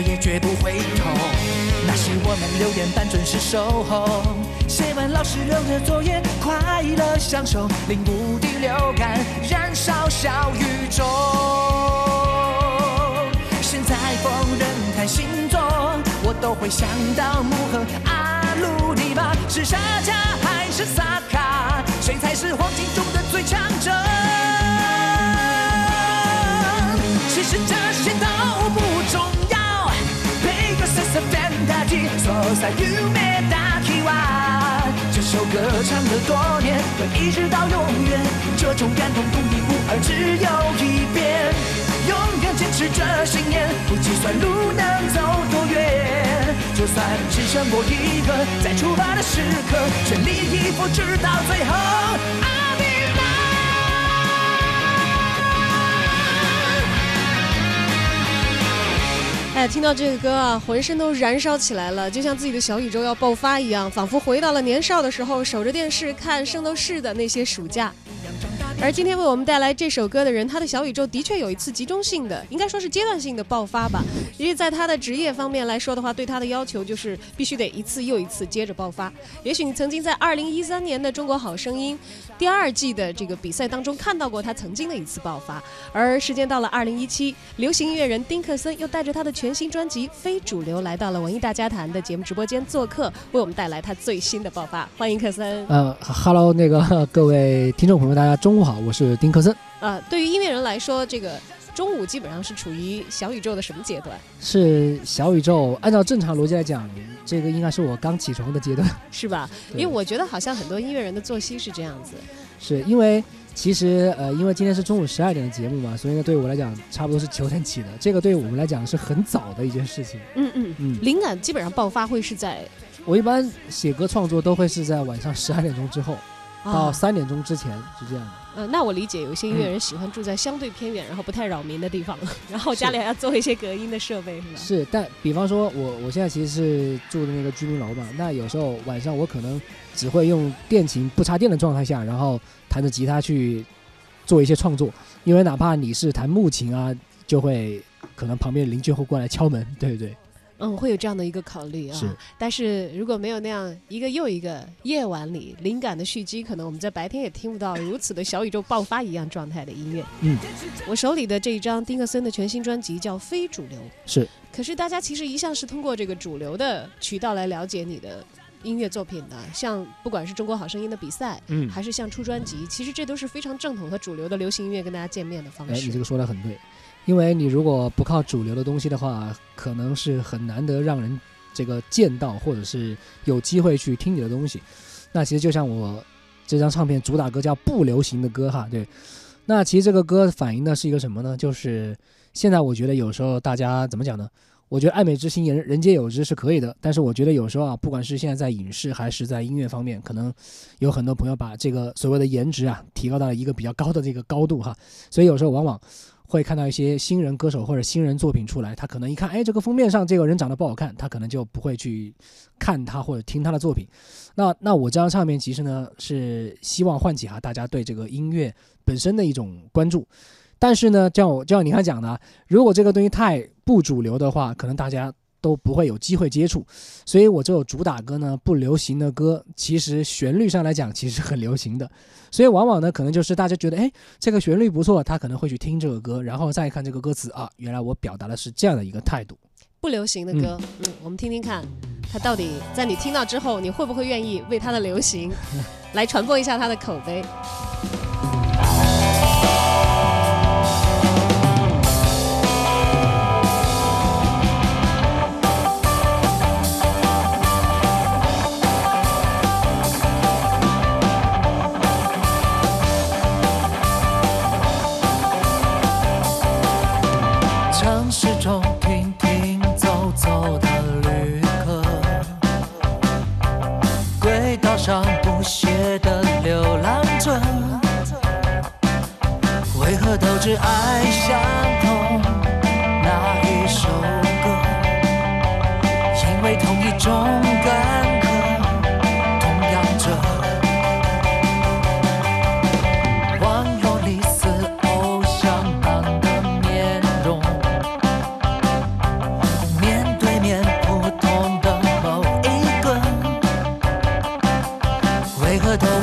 也绝不回头。那时我们六点半准时守候，写完老师留的作业，快乐享受，零五第六感，燃烧小宇宙。现在逢人谈星座，我都会想到木盒阿鲁迪巴，是沙加还是萨卡？谁才是黄金中的最强者？这首歌唱了多年，会一直到永远。这种感动独一无二，只有一遍。永远坚持着信念，不计算路能走多远。就算只剩我一个，在出发的时刻，全力以赴直到最后。听到这个歌啊，浑身都燃烧起来了，就像自己的小宇宙要爆发一样，仿佛回到了年少的时候，守着电视看《圣斗士》的那些暑假。而今天为我们带来这首歌的人，他的小宇宙的确有一次集中性的，应该说是阶段性的爆发吧。因为在他的职业方面来说的话，对他的要求就是必须得一次又一次接着爆发。也许你曾经在2013年的《中国好声音》第二季的这个比赛当中看到过他曾经的一次爆发。而时间到了2017，流行音乐人丁克森又带着他的全新专辑《非主流》来到了文艺大家谈的节目直播间做客，为我们带来他最新的爆发。欢迎克森。呃哈喽，那个各位听众朋友，大家中午好，我是丁克森。啊，对于音乐人来说，这个中午基本上是处于小宇宙的什么阶段？是小宇宙，按照正常逻辑来讲，这个应该是我刚起床的阶段，是吧？因为我觉得好像很多音乐人的作息是这样子。是因为其实呃，因为今天是中午十二点的节目嘛，所以呢，对我来讲差不多是九点起的，这个对于我们来讲是很早的一件事情。嗯嗯，嗯，灵感基本上爆发会是在我一般写歌创作都会是在晚上十二点钟之后到啊，三点钟之前是这样的。呃，那我理解，有一些音乐人喜欢住在相对偏远，然后不太扰民的地方，然后家里还要做一些隔音的设备，是吧？是，但比方说我我现在其实是住的那个居民楼嘛，那有时候晚上我可能只会用电琴不插电的状态下，然后弹着吉他去做一些创作，因为哪怕你是弹木琴啊，就会可能旁边邻居会过来敲门，对不对？嗯，会有这样的一个考虑啊。是，但是如果没有那样一个又一个夜晚里灵感的蓄积，可能我们在白天也听不到如此的小宇宙爆发一样状态的音乐。嗯，我手里的这一张丁克森的全新专辑叫《非主流》，是，可是大家其实一向是通过这个主流的渠道来了解你的音乐作品的，像不管是中国好声音的比赛，嗯，还是像出专辑，其实这都是非常正统和主流的流行音乐跟大家见面的方式哎，你这。个说的很对，因为你如果不靠主流的东西的话，可能是很难得让人这个见到，或者是有机会去听你的东西。那其实就像我这张唱片主打歌叫不流行的歌哈，对。那其实这个歌反映的是一个什么呢？就是现在我觉得有时候大家怎么讲呢？我觉得爱美之心，人人皆有之是可以的，但是我觉得有时候啊，不管是现在在影视还是在音乐方面，可能有很多朋友把这个所谓的颜值啊提高到了一个比较高的这个高度哈，所以有时候往往会看到一些新人歌手或者新人作品出来，他可能一看，哎，这个封面上这个人长得不好看，他可能就不会去看他或者听他的作品。那那我这张唱片其实呢是希望唤起哈大家对这个音乐本身的一种关注，但是呢，就像我就像你刚才讲的，如果这个东西太不主流的话，可能大家都不会有机会接触。所以我这首主打歌呢，不流行的歌，其实旋律上来讲其实很流行的。所以往往呢，可能就是大家觉得，哎，这个旋律不错，他可能会去听这个歌，然后再看这个歌词啊，原来我表达的是这样的一个态度。不流行的歌，嗯我们听听看，它到底在你听到之后，你会不会愿意为它的流行来传播一下它的口碑？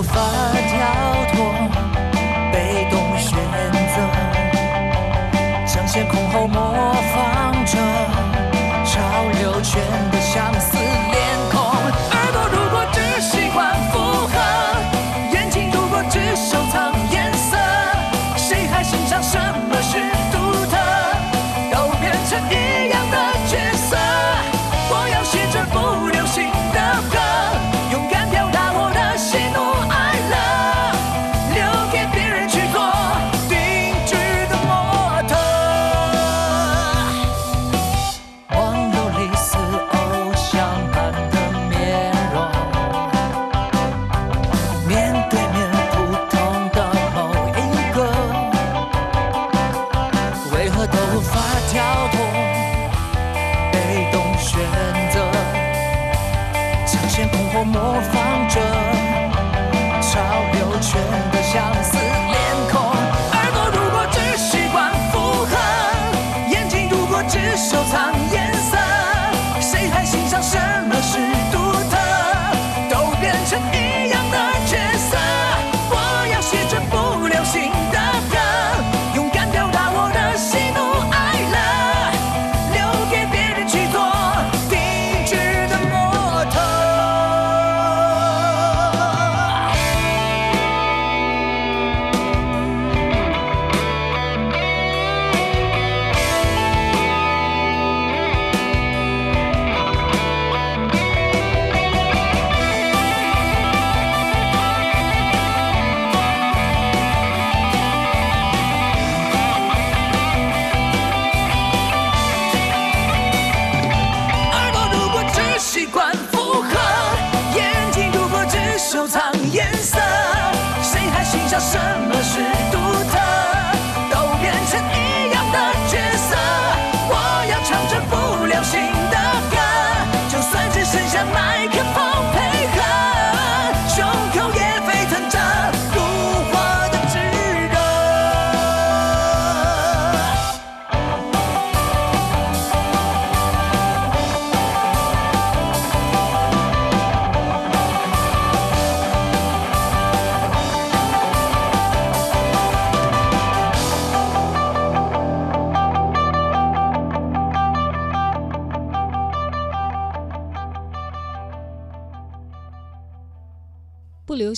无法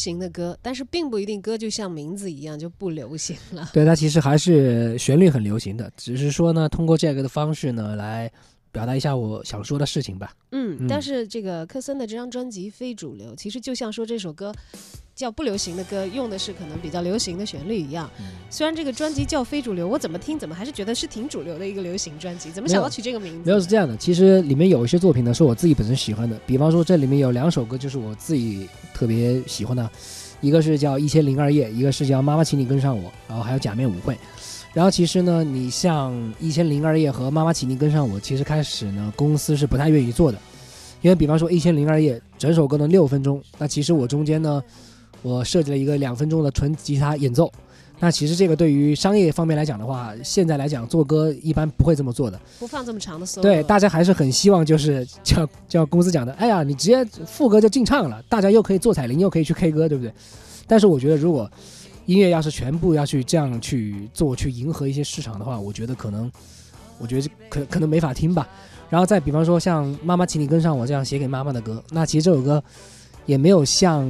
行的歌，但是并不一定歌就像名字一样就不流行了。对，它其实还是旋律很流行的，只是说呢，通过这个的方式呢来表达一下我想说的事情吧。嗯，嗯但是这个科森的这张专辑非主流，其实就像说这首歌叫不流行的歌，用的是可能比较流行的旋律一样。嗯虽然这个专辑叫非主流，我怎么听怎么还是觉得是挺主流的一个流行专辑，怎么想到取这个名字？没有是这样的，其实里面有一些作品呢是我自己本身喜欢的，比方说这里面有两首歌就是我自己特别喜欢的，一个是叫《一千零二夜》，一个是叫《妈妈，请你跟上我》，然后还有《假面舞会》。然后其实呢，你像《一千零二夜》和《妈妈，请你跟上我》，其实开始呢公司是不太愿意做的，因为比方说《一千零二夜》整首歌呢六分钟，那其实我中间呢我设计了一个两分钟的纯吉他演奏。那其实这个对于商业方面来讲的话，现在来讲做歌一般不会这么做的。不放这么长的 solo。对，大家还是很希望就是叫叫公司讲的，哎呀，你直接副歌就进唱了，大家又可以做彩铃，又可以去 K 歌，对不对？但是我觉得如果音乐要是全部要去这样去做，去迎合一些市场的话，我觉得可能，我觉得可可能没法听吧。然后再比方说像《妈妈，请你跟上我》这样写给妈妈的歌，那其实这首歌也没有像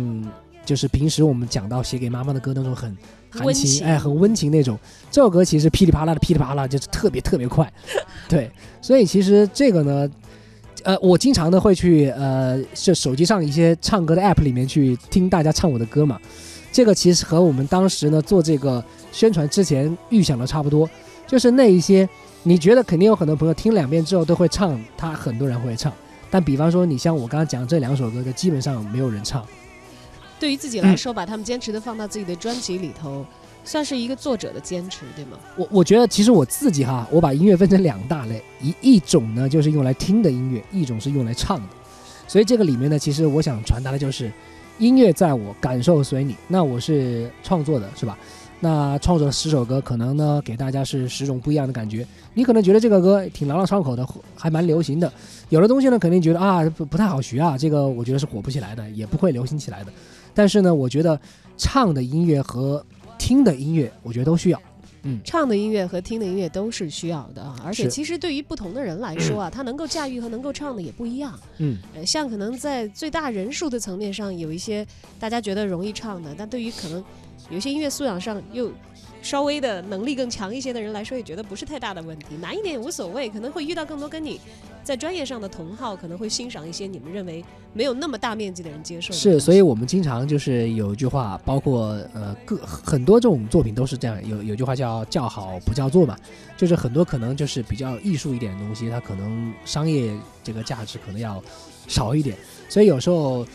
就是平时我们讲到写给妈妈的歌那种很含情，哎，很温情那种。这首歌其实噼里啪啦的噼里啪啦，就是特别特别快，对。所以其实这个呢，呃，我经常的会去呃，是手机上一些唱歌的 app 里面去听大家唱我的歌嘛。这个其实和我们当时呢做这个宣传之前预想的差不多，就是那一些你觉得肯定有很多朋友听两遍之后都会唱，他很多人会唱。但比方说你像我刚刚讲这两首歌，就基本上没有人唱。对于自己来说，把他们坚持的放到自己的专辑里头，算是一个作者的坚持，对吗？我我觉得其实我自己哈，我把音乐分成两大类，一一种呢就是用来听的音乐，一种是用来唱的。所以这个里面呢，其实我想传达的就是，音乐在我，感受随你。那我是创作的，是吧？那创作了十首歌，可能呢给大家是十种不一样的感觉。你可能觉得这个歌挺朗朗上口的，还蛮流行的。有的东西呢，肯定觉得啊不不太好学啊，这个我觉得是火不起来的，也不会流行起来的。但是呢，我觉得唱的音乐和听的音乐，我觉得都需要。嗯，唱的音乐和听的音乐都是需要的啊，而且其实对于不同的人来说啊，他能够驾驭和能够唱的也不一样。嗯，呃，像可能在最大人数的层面上，有一些大家觉得容易唱的，但对于可能有一些音乐素养上又稍微的能力更强一些的人来说，也觉得不是太大的问题，难一点也无所谓，可能会遇到更多跟你在专业上的同好，可能会欣赏一些你们认为没有那么大面积的人接受是，所以我们经常就是有一句话，包括呃各很多这种作品都是这样，有有句话叫叫好不叫座嘛，就是很多可能就是比较艺术一点的东西，它可能商业这个价值可能要少一点，所以有时候。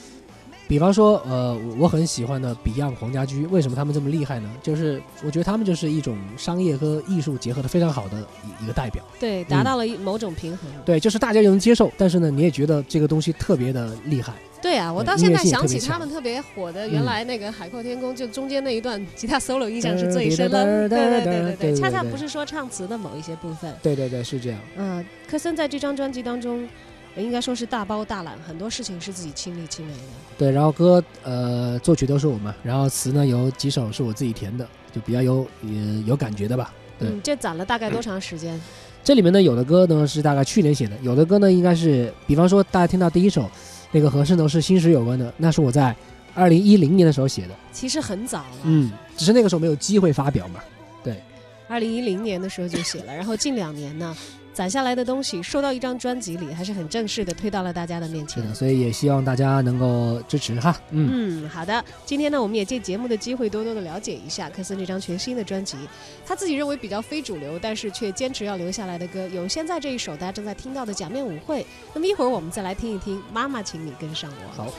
比方说，呃，我我很喜欢的 Beyond 黄家驹，为什么他们这么厉害呢？就是我觉得他们就是一种商业和艺术结合的非常好的一一个代表。对达到了某种平衡。对，就是大家又能接受，但是呢，你也觉得这个东西特别的厉害。对啊，我到现在想起他们特别火的嗯原来那个《海阔天空》，就中间那一段吉他 solo 印象是最深的。对对对对对，恰恰不是说唱词的某一些部分。对对对，是这样。嗯，科森在这张专辑当中，呃应该说是大包大揽，很多事情是自己亲力亲为的。对，然后歌呃作曲都是我嘛，然后词呢有几首是我自己填的，就比较有也有感觉的吧。对嗯，这攒了大概多长时间？这里面呢有的歌呢是大概去年写的，有的歌呢应该是，比方说大家听到第一首那个和圣斗士星矢有关的，那是我在二零一零年的时候写的，其实很早了，嗯，只是那个时候没有机会发表嘛。对二零一零年的时候就写了，然后近两年呢，攒下来的东西收到一张专辑里，还是很正式的推到了大家的面前是的，。所以也希望大家能够支持哈。嗯，嗯，好的。今天呢，我们也借节目的机会，多多的了解一下科森这张全新的专辑。他自己认为比较非主流，但是却坚持要留下来的歌，有现在这一首大家正在听到的《假面舞会》。那么一会儿我们再来听一听《妈妈，请你跟上我》。好。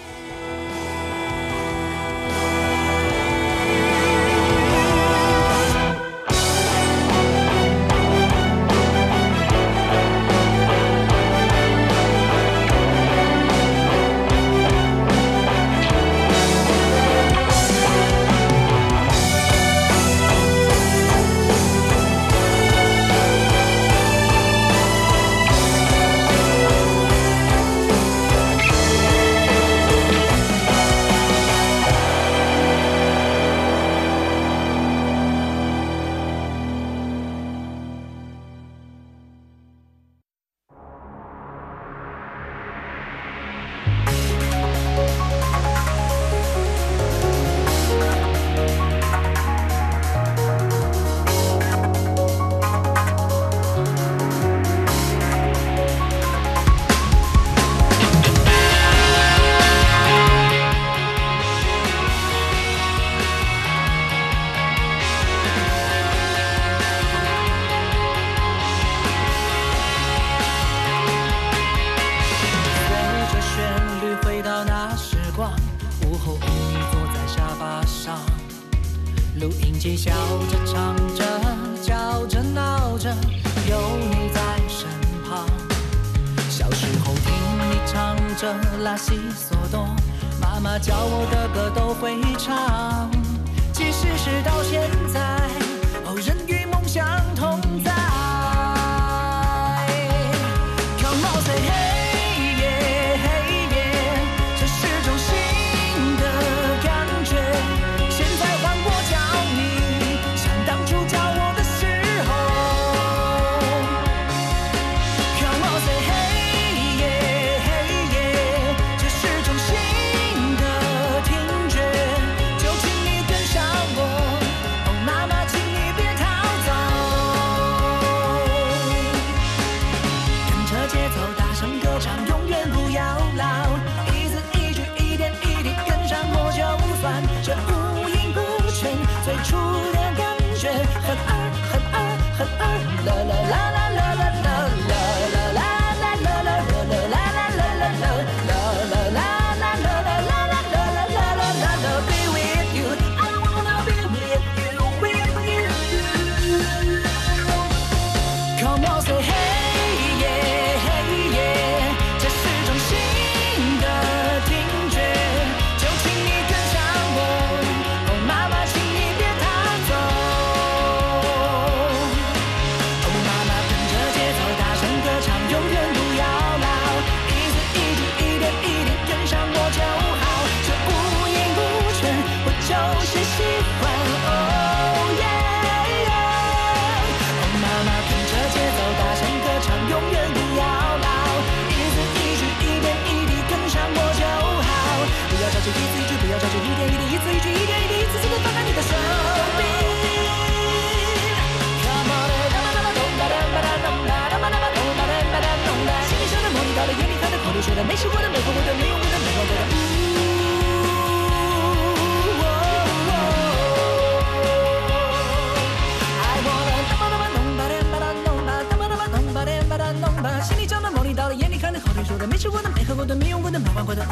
着拉西索多，妈妈教我的歌都会唱，即使是到现在，咚吧哒吧哒咚吧哒吧哒吧咚吧哒吧哒咚吧，心里讲的，梦里到的，眼里看的，口里说的，没吃过的，没喝过的，没用过的，没玩过的。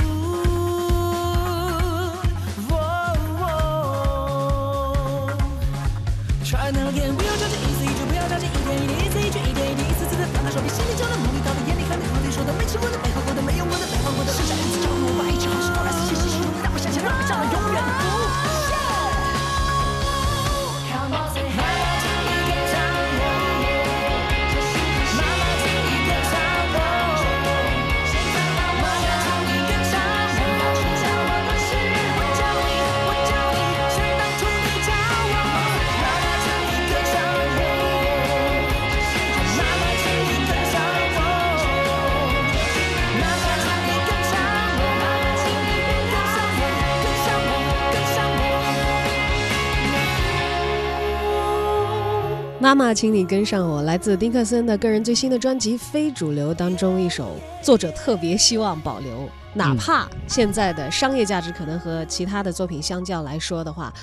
妈妈，请你跟上我。来自丁克森的个人最新的专辑《非主流》当中一首，作者特别希望保留，哪怕现在的商业价值可能和其他的作品相较来说的话，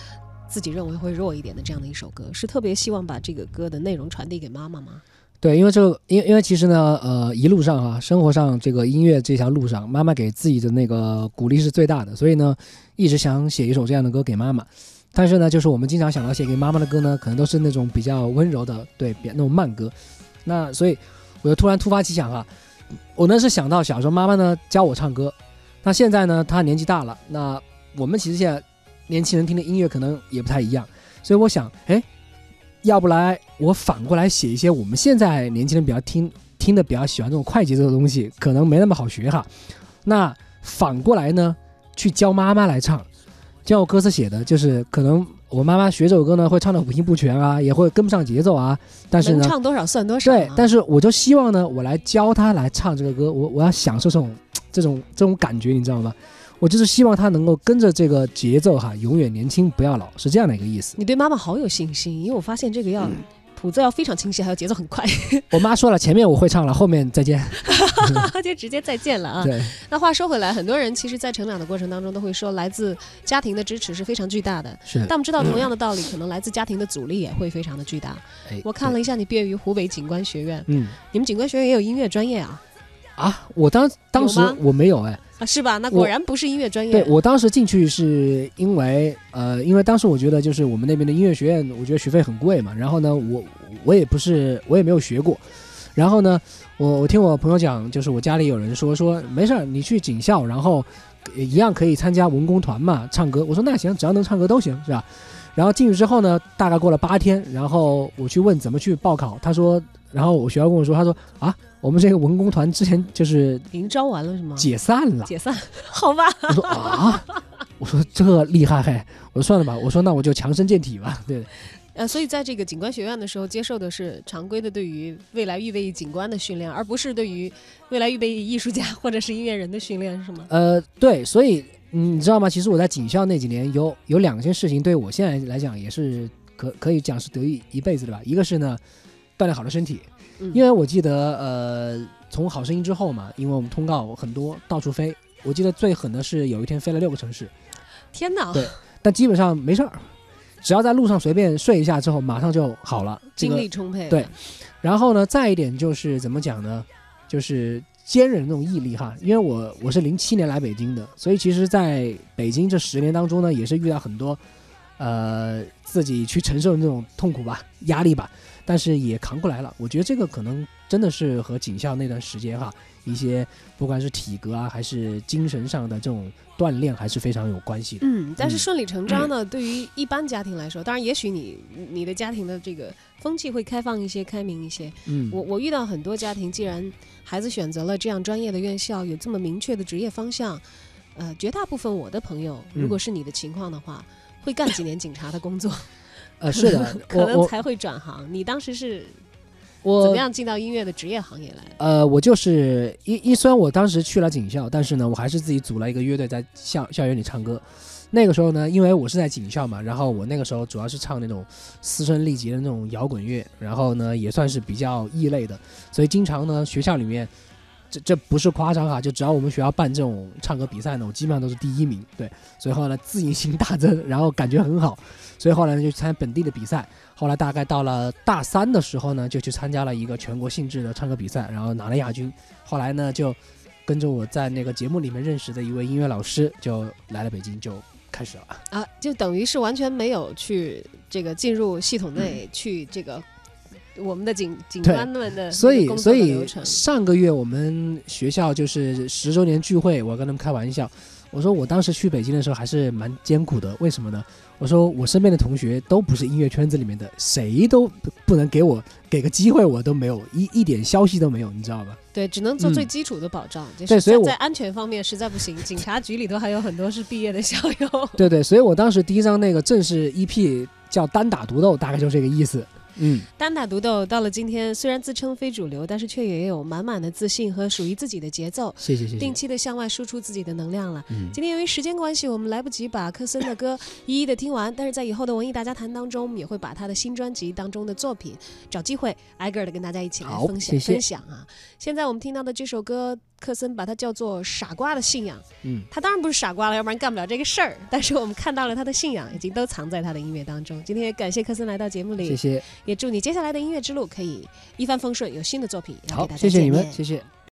自己认为会弱一点的这样的一首歌，是特别希望把这个歌的内容传递给妈妈吗？对，因为这个，因因为其实呢，呃，一路上哈、生活上这个音乐这条路上，妈妈给自己的那个鼓励是最大的，所以呢，一直想写一首这样的歌给妈妈。但是呢，就是我们经常想到写给妈妈的歌呢，可能都是那种比较温柔的，对，比那种慢歌。那所以我就突然突发奇想啊，我呢是想到小时候妈妈呢教我唱歌，那现在呢她年纪大了，那我们其实现在年轻人听的音乐可能也不太一样，所以我想，哎，要不来我反过来写一些我们现在年轻人比较听听的比较喜欢这种快节奏的东西，可能没那么好学哈。那反过来呢，去教妈妈来唱，就像我歌词写的，就是可能我妈妈学这首歌呢，会唱的五音不全啊，也会跟不上节奏啊，但是呢，唱多少算多少嘛。对，但是我就希望呢，我来教她来唱这个歌，我我要享受这种这种这种感觉，你知道吗？我就是希望她能够跟着这个节奏哈，永远年轻不要老，是这样的一个意思。你对妈妈好有信心，因为我发现这个要谱子要非常清晰，还有节奏很快，我妈说了，前面我会唱了，后面再见。就直接再见了啊。对，那话说回来，很多人其实，在成长的过程当中，都会说来自家庭的支持是非常巨大的。是但我们知道，同样的道理，可能来自家庭的阻力也会非常的巨大。哎我看了一下，你毕业于湖北警官学院，嗯你们警官学院也有音乐专业啊？啊，我当当时我没有哎，啊，是吧？那果然不是音乐专业。对我当时进去是因为呃，因为当时我觉得就是我们那边的音乐学院，我觉得学费很贵嘛，然后呢，我我也不是我也没有学过，然后呢，我我听我朋友讲，就是我家里有人说说没事儿，你去警校，然后呃一样可以参加文工团嘛，唱歌。我说那行，只要能唱歌都行，是吧？然后进去之后呢，大概过了八天，然后我去问怎么去报考，他说，然后我学校跟我说，他说啊，我们这个文工团之前就是已经招完了是吗？解散了。解散，好吧。我说啊，我说这厉害嘿，我说算了吧，我说那我就强身健体吧，对。呃，所以在这个警官学院的时候，接受的是常规的对于未来预备役警官的训练，而不是对于未来预备役艺术家 或者是音乐人的训练，是吗？呃，对，所以嗯，你知道吗？其实我在警校那几年，有有两件事情对我现在来讲也是可可以讲是得益一辈子的吧。一个是呢，锻炼好了身体，嗯因为我记得呃，从好声音之后嘛，因为我们通告很多，到处飞。我记得最狠的是有一天飞了六个城市，天哪，对但基本上没事儿，只要在路上随便睡一下之后，马上就好了。这精力充沛。对，然后呢，再一点就是怎么讲呢？就是坚韧那种毅力哈。因为我我是零七年来北京的，所以其实在北京这十年当中呢，也是遇到很多，呃，自己去承受的那种痛苦吧、压力吧，但是也扛过来了。我觉得这个可能真的是和警校那段时间哈，一些不管是体格啊，还是精神上的这种锻炼，还是非常有关系的。嗯，但是嗯顺理成章呢，对于一般家庭来说，当然也许你你的家庭的这个风气会开放一些、开明一些。嗯，我我遇到很多家庭，既然孩子选择了这样专业的院校，有这么明确的职业方向，呃，绝大部分我的朋友，如果嗯是你的情况的话，会干几年警察的工作，呃，是的，可能才会转行。你当时是怎么样进到音乐的职业行业来？呃，我就是一一，虽然我当时去了警校，但是呢，我还是自己组了一个乐队在校校园里唱歌。那个时候呢，因为我是在警校嘛，然后我那个时候主要是唱那种嘶声力竭的那种摇滚乐，然后呢也算是比较异类的，所以经常呢学校里面，这这不是夸张哈，就只要我们学校办这种唱歌比赛呢，我基本上都是第一名。对，所以后来自信心大增，然后感觉很好，所以后来呢就参加本地的比赛。后来大概到了大三的时候呢，就去参加了一个全国性质的唱歌比赛，然后拿了亚军。后来呢，就跟着我在那个节目里面认识的一位音乐老师，就来了北京，就开始了。啊，就等于是完全没有去这个进入系统内、去这个我们的警警官们的所以，所以。上个月我们学校就是十周年聚会，我跟他们开玩笑，我说我当时去北京的时候还是蛮艰苦的，为什么呢？我说我身边的同学都不是音乐圈子里面的，谁都不不能给我给个机会，我都没有一一点消息都没有，你知道吧？对，只能做嗯最基础的保障。就是对所以我在在安全方面实在不行，警察局里头还有很多是毕业的校友。对对，所以我当时第一张那个正式 EP 叫《单打独斗》，大概就这个意思。嗯，单打独斗到了今天，虽然自称非主流，但是却也有满满的自信和属于自己的节奏，谢谢谢谢定。期的向外输出自己的能量了。嗯，今天由于时间关系，我们来不及把科森的歌一一的听完，但是在以后的文艺大家谈当中，我们也会把他的新专辑当中的作品找机会挨个的跟大家一起来分享分享啊。现在我们听到的这首歌，克森把它叫做《傻瓜的信仰》。嗯，他当然不是傻瓜了，要不然干不了这个事儿。但是我们看到了他的信仰，已经都藏在他的音乐当中。今天也感谢克森来到节目里，谢谢。也祝你接下来的音乐之路可以一帆风顺，有新的作品要给大，家好谢谢你们，见面谢谢。